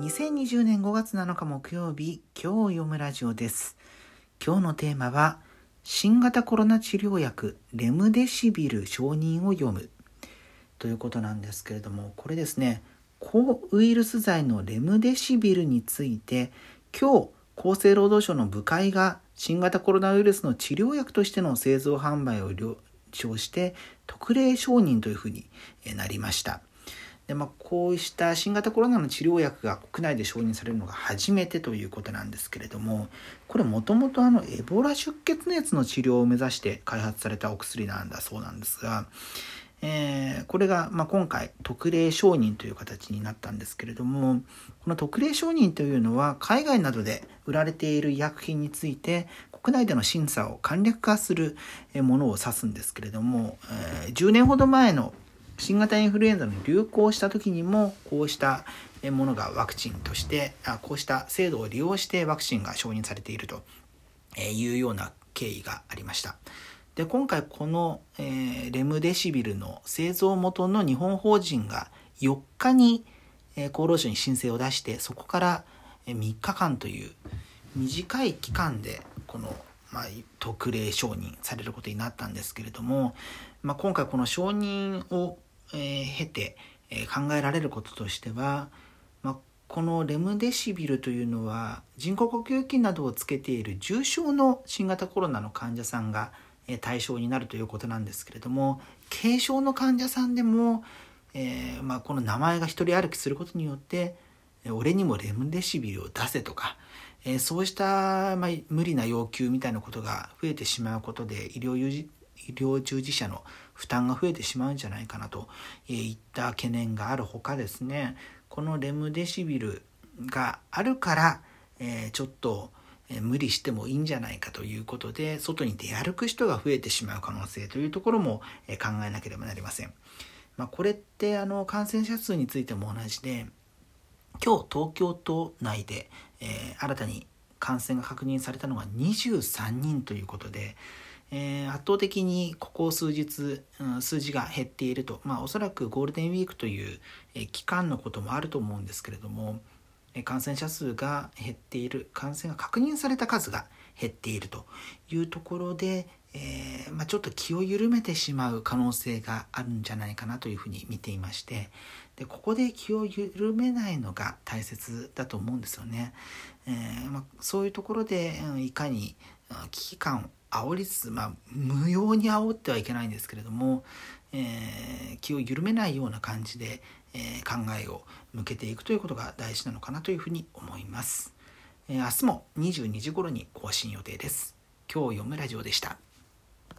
2020年5月7日木曜日、今日読むラジオです。今日のテーマは、新型コロナ治療薬レムデシビル承認を読むということなんですけれども、これですね、抗ウイルス剤のレムデシビルについて、今日、厚生労働省の部会が新型コロナウイルスの治療薬としての製造販売を了承して特例承認というふうになりました。でまあ、こうした新型コロナの治療薬が国内で承認されるのが初めてということなんですけれどもこれもともとエボラ出血熱の治療を目指して開発されたお薬なんだそうなんですが、えー、これが、まあ、今回特例承認という形になったんですけれどもこの特例承認というのは海外などで売られている医薬品について国内での審査を簡略化するものを指すんですけれども、えー、10年ほど前の新型インフルエンザの流行した時にもこうしたものがワクチンとしてあこうした制度を利用してワクチンが承認されているというような経緯がありました。で今回この、えー、レムデシビルの製造元の日本法人が4日に、えー、厚労省に申請を出してそこから3日間という短い期間でこのまあ、特例承認されることになったんですけれども、まあ、今回この承認をえ、経て、え、考えられることとしては、まあ、このレムデシビルというのは人工呼吸器などをつけている重症の新型コロナの患者さんが対象になるということなんですけれども軽症の患者さんでも、えー、まあ、この名前が一人歩きすることによって俺にもレムデシビルを出せとか、えー、そうした、まあ、無理な要求みたいなことが増えてしまうことで医療医療従事者の負担が増えてしまうんじゃないかなといった懸念があるほかですねこのレムデシビルがあるから、ちょっと無理してもいいんじゃないかということで外に出歩く人が増えてしまう可能性というところも考えなければなりません。まあ、これってあの感染者数についても同じで今日東京都内で、え、新たに感染が確認されたのが23人ということで、えー、圧倒的にここ数日、うん、数字が減っていると、まあ、おそらくゴールデンウィークという、えー、期間のこともあると思うんですけれども、えー、感染者数が減っている感染が確認された数が減っているというところで、えまあ、ちょっと気を緩めてしまう可能性があるんじゃないかなというふうに見ていましてでここで気を緩めないのが大切だと思うんですよね。えまあ、そういうところで、いかに危機感煽りつつ、まあ、無用に煽ってはいけないんですけれども、えー、気を緩めないような感じで、えー、考えを向けていくということが大事なのかなというふうに思います。えー、明日も22時頃に更新予定です。今日読むラジオでした。